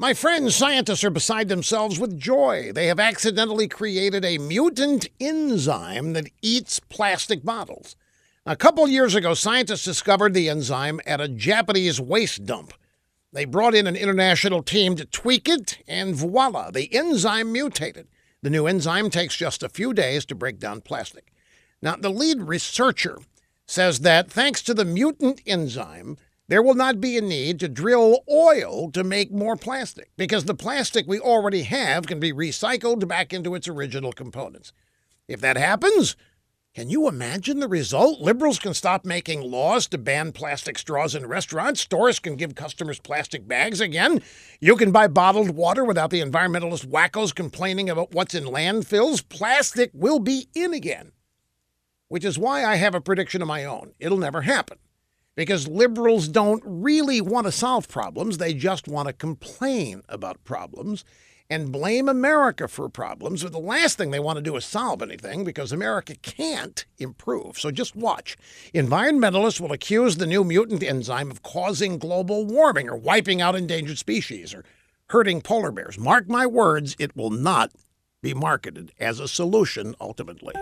My friends, scientists are beside themselves with joy. They have accidentally created a mutant enzyme that eats plastic bottles. A couple years ago, scientists discovered the enzyme at a Japanese waste dump. They brought in an international team to tweak it, and voila, the enzyme mutated. The new enzyme takes just a few days to break down plastic. Now, the lead researcher says that thanks to the mutant enzyme, there will not be a need to drill oil to make more plastic because the plastic we already have can be recycled back into its original components. If that happens, can you imagine the result? Liberals can stop making laws to ban plastic straws in restaurants. Stores can give customers plastic bags again. You can buy bottled water without the environmentalist wackos complaining about what's in landfills. Plastic will be in again, which is why I have a prediction of my own. It'll never happen because liberals don't really want to solve problems. They just want to complain about problems and blame America for problems. But the last thing they want to do is solve anything because America can't improve. So just watch. Environmentalists will accuse the new mutant enzyme of causing global warming or wiping out endangered species or hurting polar bears. Mark my words, it will not be marketed as a solution ultimately.